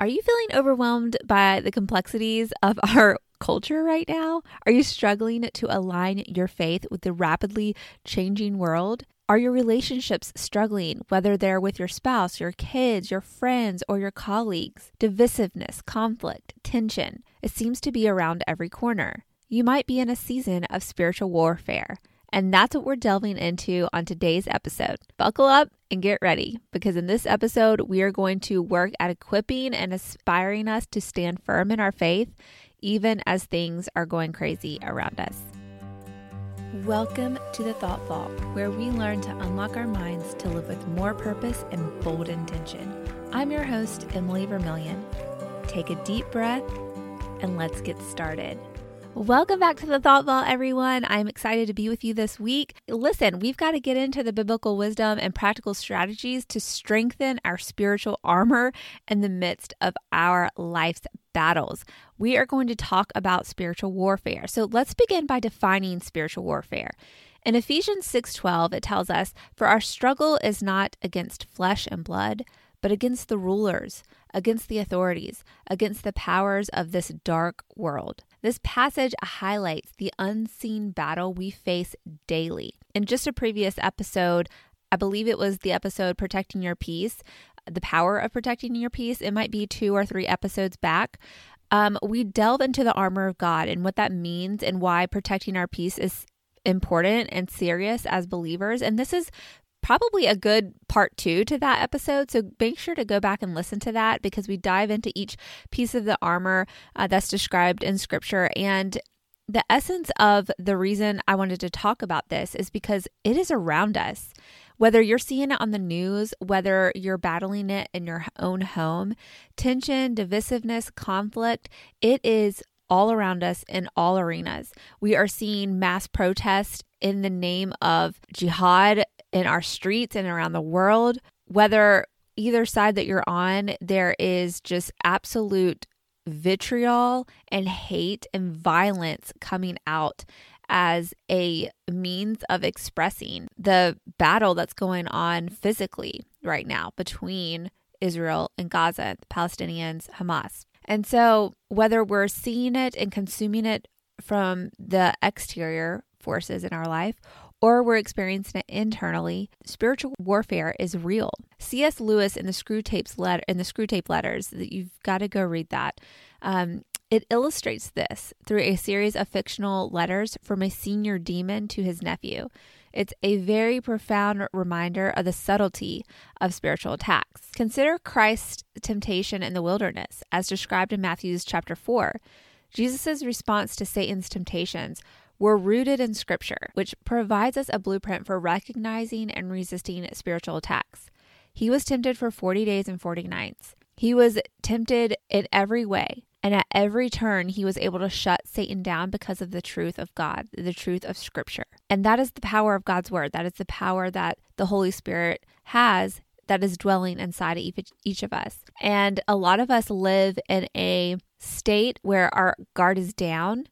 Are you feeling overwhelmed by the complexities of our culture right now? Are you struggling to align your faith with the rapidly changing world? Are your relationships struggling, whether they're with your spouse, your kids, your friends, or your colleagues? Divisiveness, conflict, tension. It seems to be around every corner. You might be in a season of spiritual warfare. And that's what we're delving into on today's episode. Buckle up and get ready because in this episode, we are going to work at equipping and aspiring us to stand firm in our faith, even as things are going crazy around us. Welcome to the Thought Vault, where we learn to unlock our minds to live with more purpose and bold intention. I'm your host, Emily Vermillion. Take a deep breath and let's get started. Welcome back to the Thought Vault, everyone. I'm excited to be with you this week. Listen, we've got to get into the biblical wisdom and practical strategies to strengthen our spiritual armor in the midst of our life's battles. We are going to talk about spiritual warfare. So let's begin by defining spiritual warfare. In Ephesians 6:12, it tells us, "For our struggle is not against flesh and blood, but against the rulers, against the authorities, against the powers of this dark world." This passage highlights the unseen battle we face daily. In just a previous episode, I believe it was the episode Protecting Your Peace, the power of protecting your peace. It might be two or three episodes back. Um, we delve into the armor of God and what that means and why protecting our peace is important and serious as believers. And this is probably a good part two to that episode. So make sure to go back and listen to that because we dive into each piece of the armor uh, that's described in scripture. And the essence of the reason I wanted to talk about this is because it is around us. Whether you're seeing it on the news, whether you're battling it in your own home, tension, divisiveness, conflict, it is all around us in all arenas. We are seeing mass protests in the name of jihad in our streets and around the world. Whether either side that you're on, there is just absolute vitriol and hate and violence coming out as a means of expressing the battle that's going on physically right now between Israel and Gaza, the Palestinians, Hamas. And so, whether we're seeing it and consuming it from the exterior forces in our life or we're experiencing it internally, spiritual warfare is real. C.S. Lewis in the Screwtape's letter in the Screwtape letters, that you've got to go read that. Um, it illustrates this through a series of fictional letters from a senior demon to his nephew. It's a very profound reminder of the subtlety of spiritual attacks. Consider Christ's temptation in the wilderness, as described in Matthew's chapter 4. Jesus' response to Satan's temptations were rooted in Scripture, which provides us a blueprint for recognizing and resisting spiritual attacks. He was tempted for 40 days and 40 nights. He was tempted in every way, and at every turn, he was able to shut Satan down because of the truth of God, the truth of Scripture. And that is the power of God's Word. That is the power that the Holy Spirit has that is dwelling inside of each, each of us. And a lot of us live in a state where our guard is down,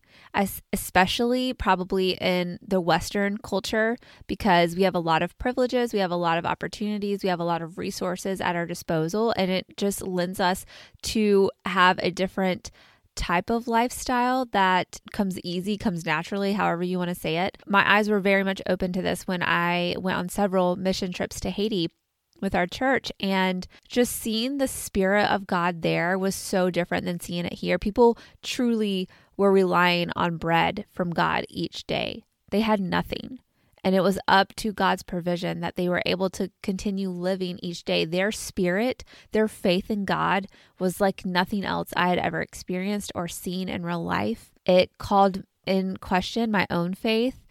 especially probably in the Western culture, because we have a lot of privileges, we have a lot of opportunities, we have a lot of resources at our disposal, and it just lends us to have a different type of lifestyle that comes easy, comes naturally, however you want to say it. My eyes were very much open to this when I went on several mission trips to Haiti with our church and just seeing the spirit of God there was so different than seeing it here. People truly were relying on bread from God each day. They had nothing. And it was up to God's provision that they were able to continue living each day. Their spirit, their faith in God was like nothing else I had ever experienced or seen in real life. It called in question my own faith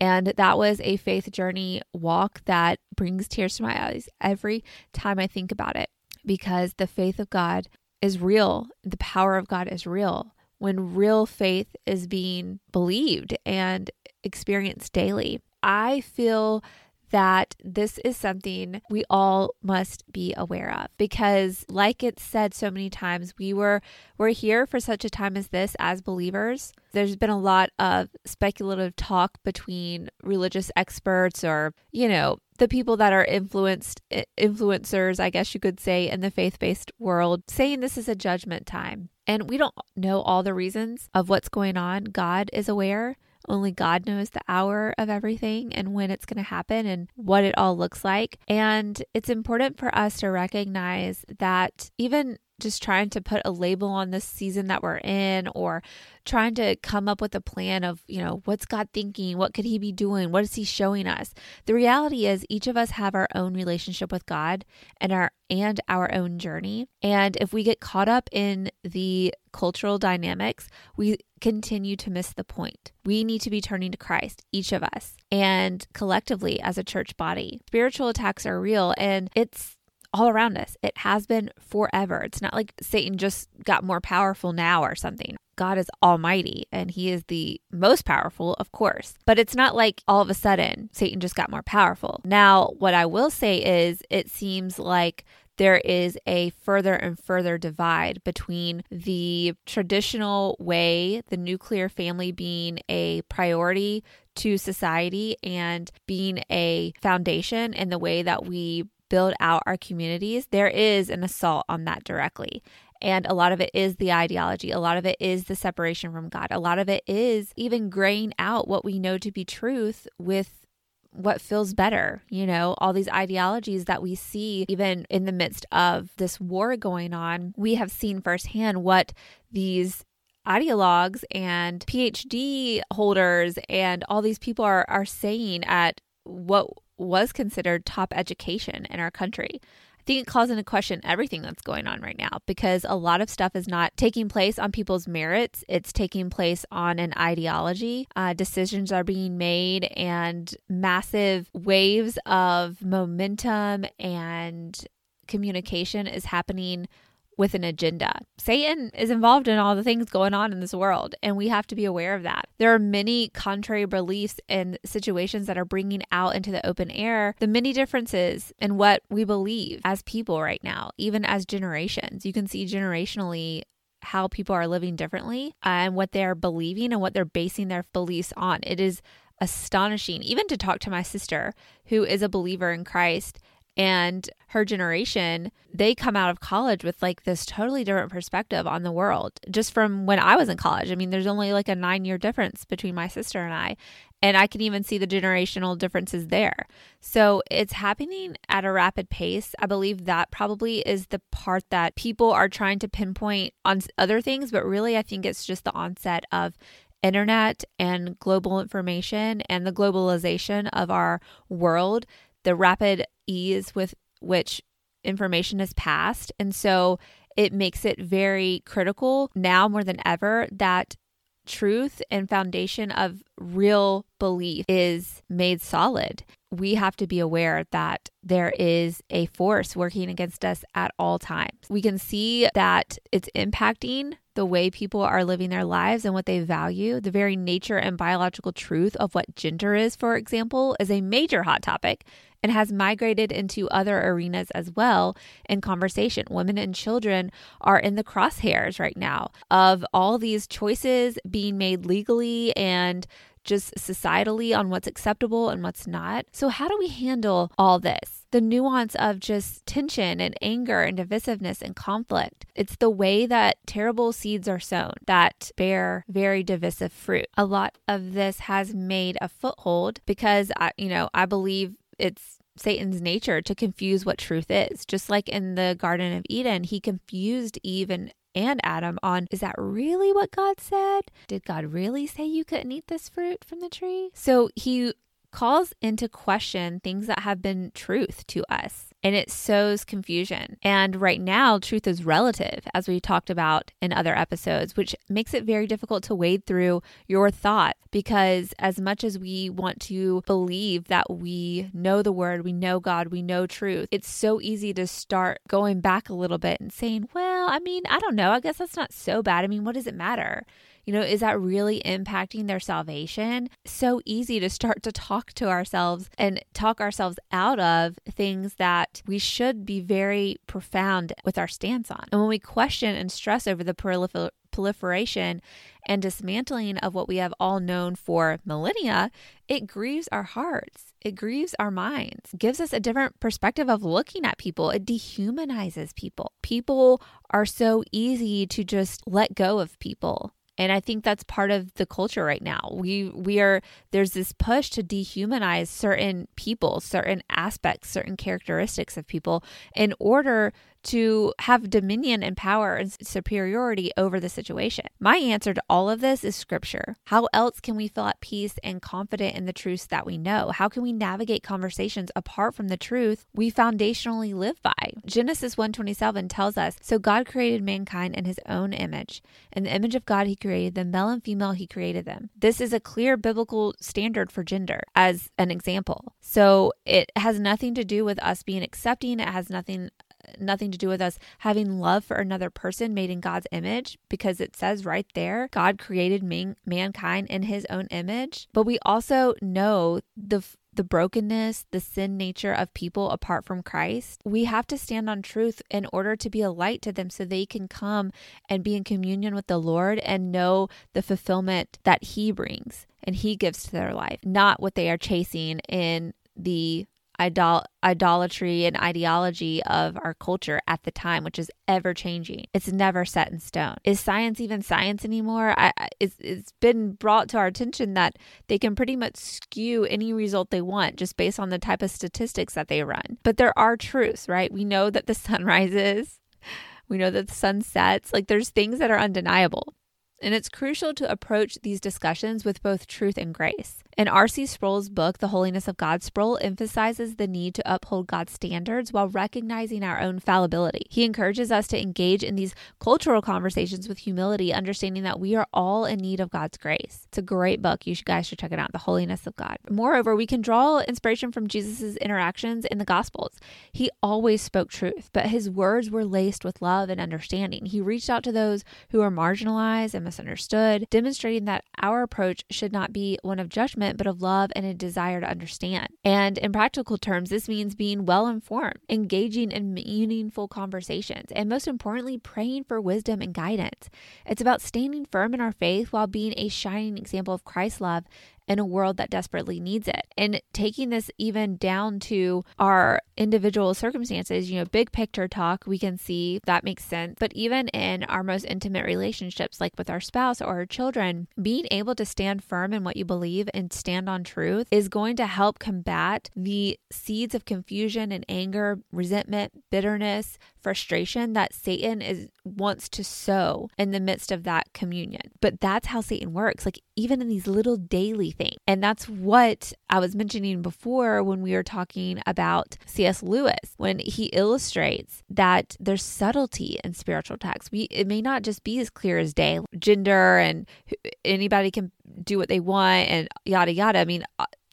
and that was a faith journey walk that brings tears to my eyes every time I think about it because the faith of God is real. The power of God is real when real faith is being believed and experienced daily. I feel that this is something we all must be aware of because like it's said so many times, we were we're here for such a time as this as believers. There's been a lot of speculative talk between religious experts or, you know, the people that are influenced influencers, I guess you could say, in the faith-based world saying this is a judgment time. And we don't know all the reasons of what's going on. God is aware. Only God knows the hour of everything and when it's going to happen and what it all looks like. And it's important for us to recognize that even just trying to put a label on this season that we're in or trying to come up with a plan of, you know, what's God thinking? What could he be doing? What is he showing us? The reality is each of us have our own relationship with God and our and our own journey. And if we get caught up in the cultural dynamics, we continue to miss the point. We need to be turning to Christ, each of us, and collectively as a church body. Spiritual attacks are real and it's all around us. It has been forever. It's not like Satan just got more powerful now or something. God is almighty and he is the most powerful, of course. But it's not like all of a sudden Satan just got more powerful. Now, what I will say is it seems like there is a further and further divide between the traditional way, the nuclear family being a priority to society and being a foundation in the way that we build out our communities, there is an assault on that directly. And a lot of it is the ideology. A lot of it is the separation from God. A lot of it is even graying out what we know to be truth with what feels better, you know, all these ideologies that we see even in the midst of this war going on. We have seen firsthand what these ideologues and PhD holders and all these people are are saying at what was considered top education in our country. I think it calls into question everything that's going on right now because a lot of stuff is not taking place on people's merits. It's taking place on an ideology. Uh, decisions are being made, and massive waves of momentum and communication is happening with an agenda. Satan is involved in all the things going on in this world, and we have to be aware of that. There are many contrary beliefs and situations that are bringing out into the open air the many differences in what we believe as people right now, even as generations. You can see generationally how people are living differently uh, and what they're believing and what they're basing their beliefs on. It is astonishing, even to talk to my sister who is a believer in Christ and her generation, they come out of college with like this totally different perspective on the world just from when I was in college. I mean, there's only like a nine year difference between my sister and I. And I can even see the generational differences there. So it's happening at a rapid pace. I believe that probably is the part that people are trying to pinpoint on other things, but really, I think it's just the onset of internet and global information and the globalization of our world the rapid ease with which information is passed. And so it makes it very critical now more than ever that truth and foundation of real belief is made solid. We have to be aware that there is a force working against us at all times. We can see that it's impacting the way people are living their lives and what they value. The very nature and biological truth of what gender is, for example, is a major hot topic and has migrated into other arenas as well in conversation. Women and children are in the crosshairs right now of all these choices being made legally and just societally on what's acceptable and what's not. So, how do we handle all this? The nuance of just tension and anger and divisiveness and conflict. It's the way that terrible seeds are sown that bear very divisive fruit. A lot of this has made a foothold because I, you know, I believe it's Satan's nature to confuse what truth is. Just like in the Garden of Eden, he confused Eve and, and Adam on is that really what God said? Did God really say you couldn't eat this fruit from the tree? So he calls into question things that have been truth to us. And it sows confusion. And right now, truth is relative, as we talked about in other episodes, which makes it very difficult to wade through your thought because as much as we want to believe that we know the word, we know God, we know truth, it's so easy to start going back a little bit and saying, well, I mean, I don't know. I guess that's not so bad. I mean, what does it matter? You know, is that really impacting their salvation? So easy to start to talk to ourselves and talk ourselves out of things that we should be very profound with our stance on. And when we question and stress over the prolifer- proliferation and dismantling of what we have all known for millennia, it grieves our hearts. It grieves our minds, gives us a different perspective of looking at people. It dehumanizes people. People are so easy to just let go of people and I think that's part of the culture right now. We we are there's this push to dehumanize certain people, certain aspects, certain characteristics of people in order to have dominion and power and superiority over the situation? My answer to all of this is scripture. How else can we feel at peace and confident in the truths that we know? How can we navigate conversations apart from the truth we foundationally live by? Genesis 1:27 tells us, "So God created mankind in his own image. In the image of God he created them, male and female he created them." This is a clear biblical standard for gender as an example. So it has nothing to do with us being accepting, it has nothing nothing to do with us having love for another person made in God's image because it says right there God created man- mankind in his own image. But we also know the the brokenness, the sin nature of people apart from Christ, we have to stand on truth in order to be a light to them so they can come and be in communion with the Lord and know the fulfillment that He brings and He gives to their life, not what they are chasing in the idol- idolatry and ideology of our culture at the time, which is ever changing. It's never set in stone. Is science even science anymore? I, it's, it's been brought to our attention that they can pretty much skew any result they want just based on the type of statistics that they run. But there are truths, right? We know that the sun rises. We know that the sun sets. Like there's things that are undeniable. And it's crucial to approach these discussions with both truth and grace. In R.C. Sproul's book, The Holiness of God, Sproul emphasizes the need to uphold God's standards while recognizing our own fallibility. He encourages us to engage in these cultural conversations with humility, understanding that we are all in need of God's grace. It's a great book. You guys should check it out, The Holiness of God. Moreover, we can draw inspiration from Jesus' interactions in the Gospels. He always spoke truth, but his words were laced with love and understanding. He reached out to those who were marginalized and misunderstood, demonstrating that our approach should not be one of judgment, but of love and a desire to understand. And in practical terms, this means being well informed, engaging in meaningful conversations, and most importantly, praying for wisdom and guidance. It's about standing firm in our faith while being a shining example of Christ's love in a world that desperately needs it. And taking this even down to our individual circumstances, you know, big picture talk, we can see that makes sense. But even in our most intimate relationships, like with our spouse or our children, being able to stand firm in what you believe and stand on truth is going to help combat the seeds of confusion and anger, resentment, bitterness, frustration that Satan is wants to sow in the midst of that communion. But that's how Satan works, like even in these little daily things. And that's what I was mentioning before when we were talking about C.S. Lewis, when he illustrates that there's subtlety in spiritual text. We it may not just be as clear as day, gender and anybody can do what they want and yada yada. I mean,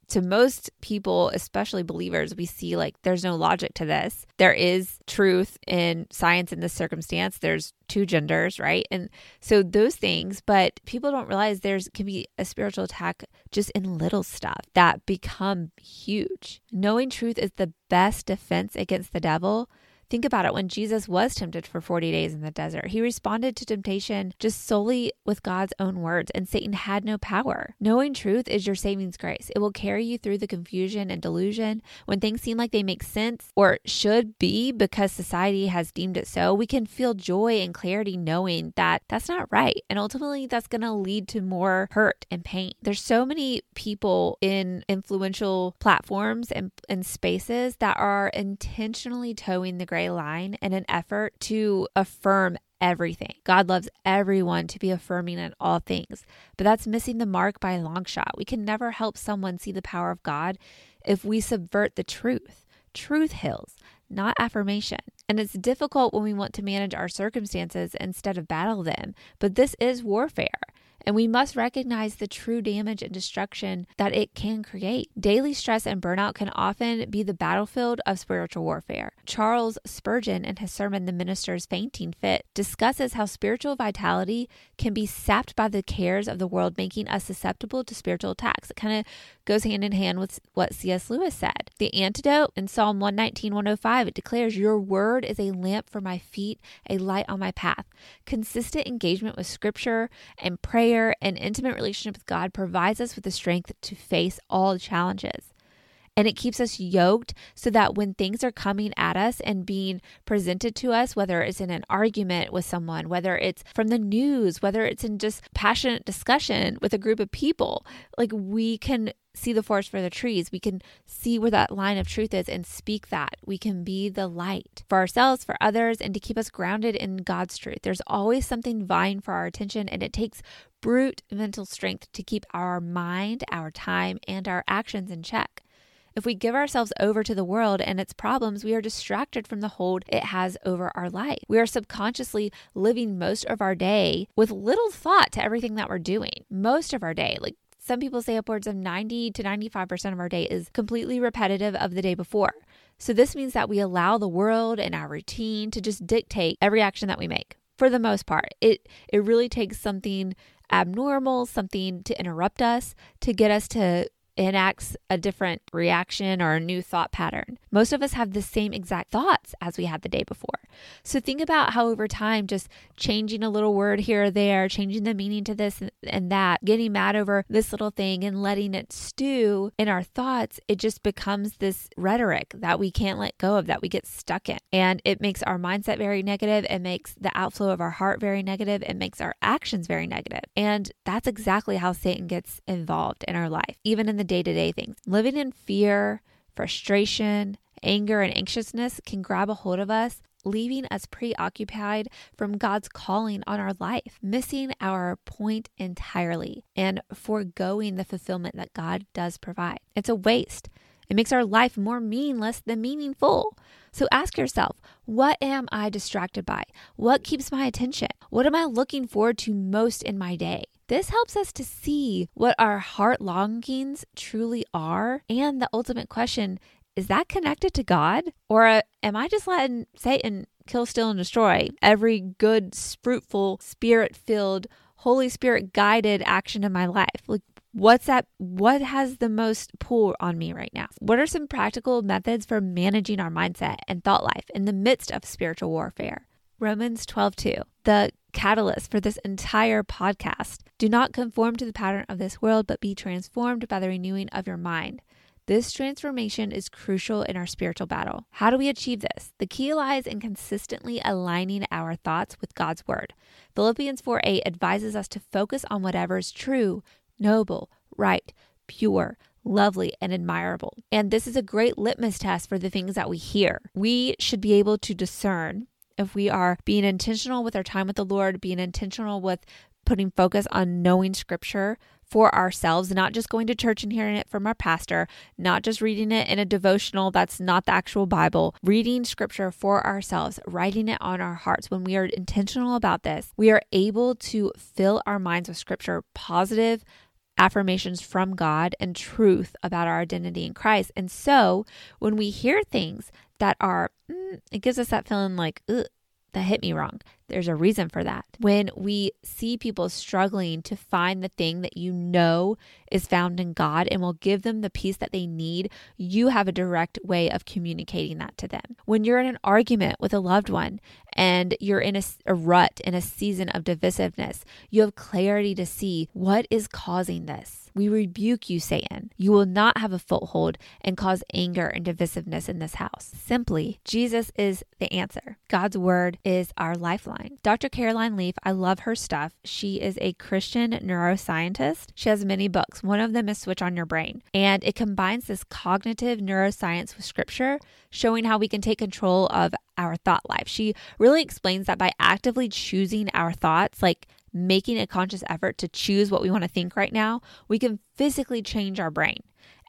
to most people, especially believers, we see like there's no logic to this. There is truth in science in this circumstance. There's two genders, right? And so those things, but people don't realize there's can be a spiritual attack just in little stuff that become huge. Knowing truth is the best defense against the devil Think about it when Jesus was tempted for 40 days in the desert, he responded to temptation just solely with God's own words, and Satan had no power. Knowing truth is your savings grace. It will carry you through the confusion and delusion. When things seem like they make sense or should be because society has deemed it so, we can feel joy and clarity knowing that that's not right. And ultimately, that's going to lead to more hurt and pain. There's so many people in influential platforms and, and spaces that are intentionally toeing the gray line in an effort to affirm everything. God loves everyone to be affirming in all things, but that's missing the mark by a long shot. We can never help someone see the power of God if we subvert the truth. Truth heals. not affirmation. And it's difficult when we want to manage our circumstances instead of battle them, but this is warfare and we must recognize the true damage and destruction that it can create. Daily stress and burnout can often be the battlefield of spiritual warfare. Charles Spurgeon, in his sermon, The Minister's Fainting Fit, discusses how spiritual vitality can be sapped by the cares of the world, making us susceptible to spiritual attacks. It kind of goes hand in hand with what C.S. Lewis said. The antidote in Psalm 119, 105, it declares, Your word is a lamp for my feet, a light on my path. Consistent engagement with scripture and prayer and intimate relationship with God provides us with the strength to face all challenges and it keeps us yoked so that when things are coming at us and being presented to us, whether it's in an argument with someone, whether it's from the news, whether it's in just passionate discussion with a group of people, like we can see the forest for the trees. We can see where that line of truth is and speak that. We can be the light for ourselves, for others, and to keep us grounded in God's truth. There's always something vying for our attention, and it takes brute mental strength to keep our mind, our time, and our actions in check. If we give ourselves over to the world and its problems, we are distracted from the hold it has over our life. We are subconsciously living most of our day with little thought to everything that we're doing. Most of our day, like some people say upwards of 90 to 95% of our day is completely repetitive of the day before. So this means that we allow the world and our routine to just dictate every action that we make. For the most part, it it really takes something abnormal, something to interrupt us to get us to enacts a different reaction or a new thought pattern. Most of us have the same exact thoughts as we had the day before. So think about how over time, just changing a little word here or there, changing the meaning to this and that, getting mad over this little thing and letting it stew in our thoughts, it just becomes this rhetoric that we can't let go of, that we get stuck in. And it makes our mindset very negative. It makes the outflow of our heart very negative. It makes our actions very negative. And that's exactly how Satan gets involved in our life, even in the day to day things. Living in fear, frustration, anger, and anxiousness can grab a hold of us, leaving us preoccupied from God's calling on our life, missing our point entirely, and foregoing the fulfillment that God does provide. It's a waste. It makes our life more meaningless than meaningful. So ask yourself, what am I distracted by? What keeps my attention? What am I looking forward to most in my day? This helps us to see what our heart longings truly are. And the ultimate question is that connected to God? Or uh, am I just letting Satan kill, steal, and destroy every good, fruitful, spirit filled, Holy Spirit guided action in my life? Like, what's that? What has the most pull on me right now? What are some practical methods for managing our mindset and thought life in the midst of spiritual warfare? Romans 12 2. The catalyst for this entire podcast. Do not conform to the pattern of this world, but be transformed by the renewing of your mind. This transformation is crucial in our spiritual battle. How do we achieve this? The key lies in consistently aligning our thoughts with God's word. Philippians 4 8 advises us to focus on whatever is true, noble, right, pure, lovely, and admirable. And this is a great litmus test for the things that we hear. We should be able to discern if we are being intentional with our time with the Lord, being intentional with putting focus on knowing scripture for ourselves, not just going to church and hearing it from our pastor, not just reading it in a devotional that's not the actual Bible, reading scripture for ourselves, writing it on our hearts. When we are intentional about this, we are able to fill our minds with scripture, positive affirmations from God and truth about our identity in Christ. And so when we hear things that are, mm, it gives us that feeling like, that hit me wrong. There's a reason for that. When we see people struggling to find the thing that you know is found in God and will give them the peace that they need, you have a direct way of communicating that to them. When you're in an argument with a loved one and you're in a, a rut, in a season of divisiveness, you have clarity to see what is causing this. We rebuke you, Satan. You will not have a foothold and cause anger and divisiveness in this house. Simply, Jesus is the answer. God's word is our lifeline. Dr. Caroline Leaf, I love her stuff. She is a Christian neuroscientist. She has many books. One of them is Switch on Your Brain, and it combines this cognitive neuroscience with scripture, showing how we can take control of our thought life. She really explains that by actively choosing our thoughts, like making a conscious effort to choose what we want to think right now, we can physically change our brain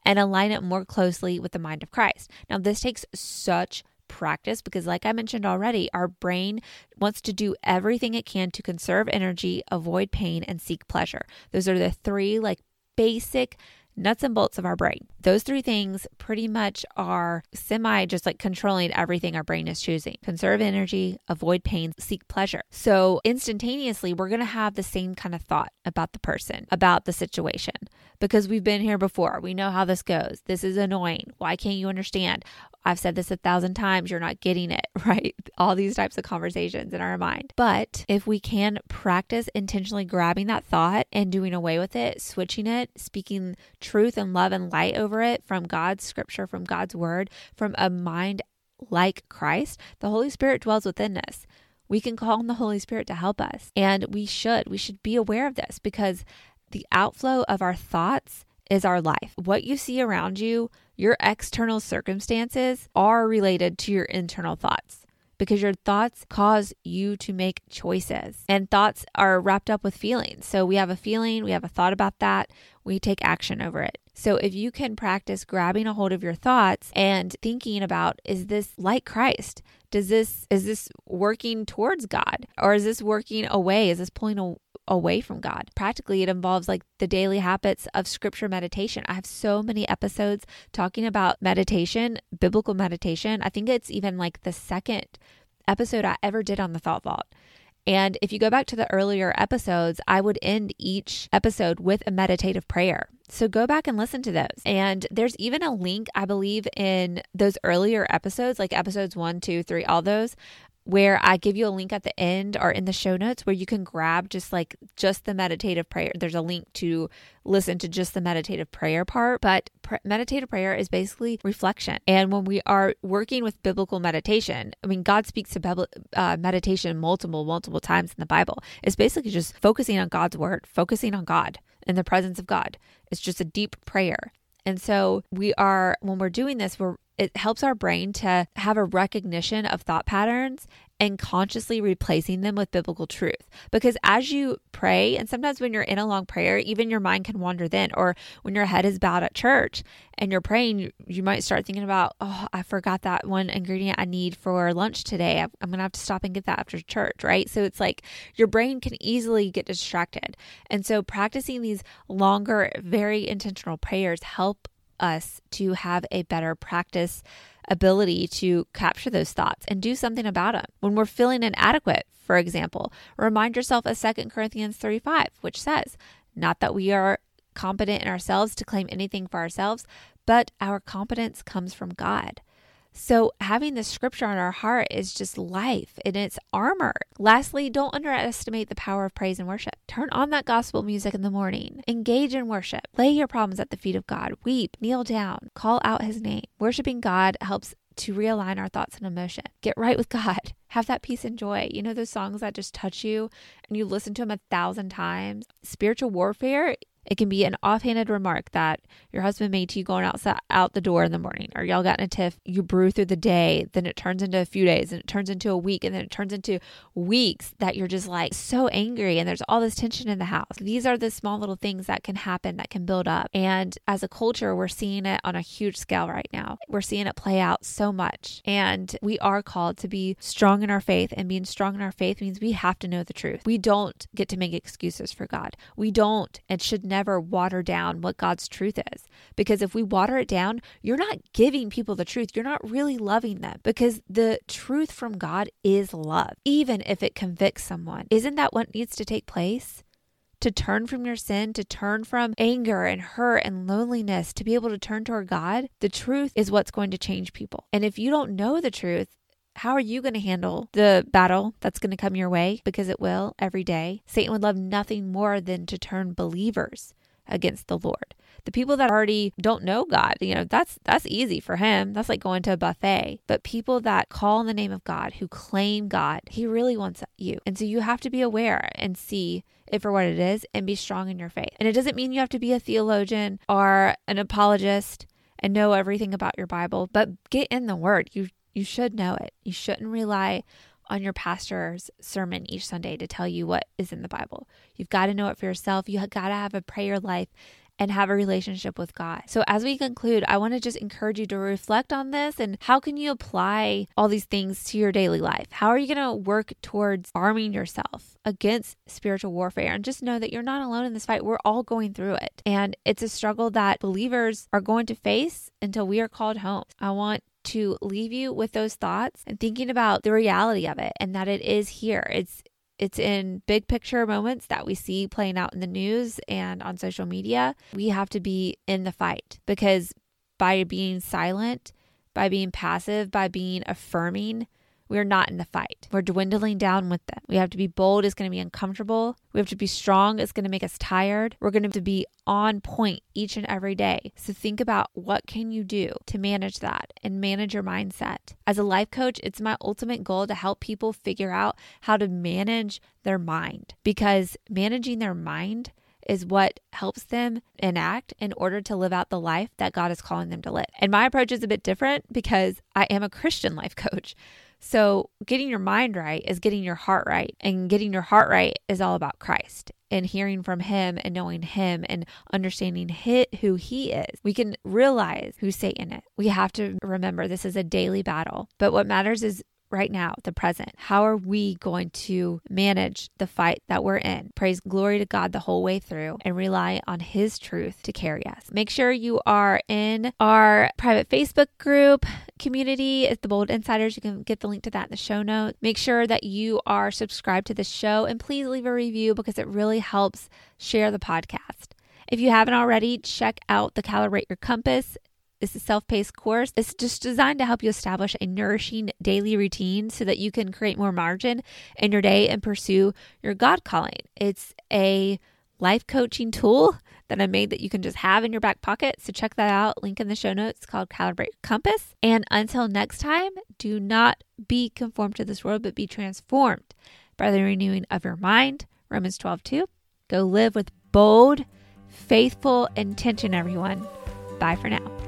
and align it more closely with the mind of Christ. Now, this takes such practice because, like I mentioned already, our brain wants to do everything it can to conserve energy, avoid pain, and seek pleasure. Those are the three like basic nuts and bolts of our brain. Those three things pretty much are semi just like controlling everything our brain is choosing conserve energy, avoid pain, seek pleasure. So, instantaneously, we're going to have the same kind of thought about the person, about the situation, because we've been here before. We know how this goes. This is annoying. Why can't you understand? I've said this a thousand times, you're not getting it, right? All these types of conversations in our mind. But if we can practice intentionally grabbing that thought and doing away with it, switching it, speaking truth and love and light over it from God's scripture, from God's word, from a mind like Christ, the Holy Spirit dwells within us. We can call on the Holy Spirit to help us. And we should. We should be aware of this because the outflow of our thoughts is our life. What you see around you, your external circumstances are related to your internal thoughts because your thoughts cause you to make choices. And thoughts are wrapped up with feelings. So we have a feeling, we have a thought about that, we take action over it. So if you can practice grabbing a hold of your thoughts and thinking about is this like Christ? Does this is this working towards God or is this working away? Is this pulling away from God. Practically, it involves like the daily habits of scripture meditation. I have so many episodes talking about meditation, biblical meditation. I think it's even like the second episode I ever did on the Thought Vault. And if you go back to the earlier episodes, I would end each episode with a meditative prayer. So go back and listen to those. And there's even a link, I believe, in those earlier episodes, like episodes one, two, three, all those, where I give you a link at the end or in the show notes where you can grab just like just the meditative prayer. There's a link to listen to just the meditative prayer part, but meditative prayer is basically reflection. And when we are working with biblical meditation, I mean, God speaks to uh, meditation multiple, multiple times in the Bible. It's basically just focusing on God's word, focusing on God in the presence of God. It's just a deep prayer. And so we are, when we're doing this, we're it helps our brain to have a recognition of thought patterns and consciously replacing them with biblical truth. Because as you pray, and sometimes when you're in a long prayer, even your mind can wander then, or when your head is bowed at church and you're praying, you, might start thinking about, oh, I forgot that one ingredient I need for lunch today. I'm, I'm going to have to stop and get that after church, right? So it's like your brain can easily get distracted. And so practicing these longer, very intentional prayers help us to have a better practice ability to capture those thoughts and do something about them. When we're feeling inadequate, for example, remind yourself of 2 Corinthians 35, which says, Not that we are competent in ourselves to claim anything for ourselves, but our competence comes from God. So, having the scripture on our heart is just life and it's armor. Lastly, don't underestimate the power of praise and worship. Turn on that gospel music in the morning. Engage in worship. Lay your problems at the feet of God. Weep, kneel down, call out his name. Worshiping God helps to realign our thoughts and emotion. Get right with God. Have that peace and joy. You know those songs that just touch you and you listen to them a thousand times? Spiritual warfare it can be an offhanded remark that your husband made to you going outside out the door in the morning, or y'all got in a tiff, you brew through the day, then it turns into a few days, and it turns into a week, and then it turns into weeks that you're just like so angry, and there's all this tension in the house. These are the small little things that can happen that can build up. And as a culture, we're seeing it on a huge scale right now. We're seeing it play out so much. And we are called to be strong in our faith, and being strong in our faith means we have to know the truth. We don't get to make excuses for God. We don't and should never water down what God's truth is. Because if we water it down, you're not giving people the truth. You're not really loving them because the truth from God is love, even if it convicts someone. Isn't that what needs to take place? to turn from your sin, to turn from anger and hurt and loneliness, to be able to turn toward God, the truth is what's going to change people. And if you don't know the truth, how are you going to handle the battle that's going to come your way? Because it will every day. Satan would love nothing more than to turn believers against the Lord. The people that already don't know God, you know, that's that's easy for him. That's like going to a buffet. But people that call in the name of God, who claim God, he really wants you. And so you have to be aware and see it for what it is and be strong in your faith. And it doesn't mean you have to be a theologian or an apologist and know everything about your Bible, but get in the word. You you should know it. You shouldn't rely on your pastor's sermon each Sunday to tell you what is in the Bible. You've got to know it for yourself. You have got to have a prayer life and have a relationship with God. So as we conclude, I want to just encourage you to reflect on this and how can you apply all these things to your daily life? How are you going to work towards arming yourself against spiritual warfare? And just know that you're not alone in this fight. We're all going through it. And it's a struggle that believers are going to face until we are called home. I want to leave you with those thoughts and thinking about the reality of it and that it is here. It's it's in big picture moments that we see playing out in the news and on social media. We have to be in the fight because by being silent, by being passive, by being affirming, we're not in the fight. We're dwindling down with them. We have to be bold. It's going to be uncomfortable. We have to be strong. It's going to make us tired. We're going to have to be on point each and every day. So think about what can you do to manage that and manage your mindset. As a life coach, it's my ultimate goal to help people figure out how to manage their mind because managing their mind is what helps them enact in order to live out the life that God is calling them to live. And my approach is a bit different because I am a Christian life coach. So, getting your mind right is getting your heart right. And getting your heart right is all about Christ and hearing from Him and knowing Him and understanding who He is. We can realize who Satan is. We have to remember this is a daily battle. But what matters is right now, the present. How are we going to manage the fight that we're in? Praise glory to God the whole way through and rely on His truth to carry us. Make sure you are in our private Facebook group community. The Bold Insiders. You can get the link to that in the show notes. Make sure that you are subscribed to the show and please leave a review because it really helps share the podcast. If you haven't already, check out the Calibrate Your Compass it's a self paced course. It's just designed to help you establish a nourishing daily routine so that you can create more margin in your day and pursue your God calling. It's a life coaching tool that I made that you can just have in your back pocket. So check that out. Link in the show notes called Calibrate Compass. And until next time, do not be conformed to this world, but be transformed by the renewing of your mind. Romans 12, 2. Go live with bold, faithful intention, everyone. Bye for now.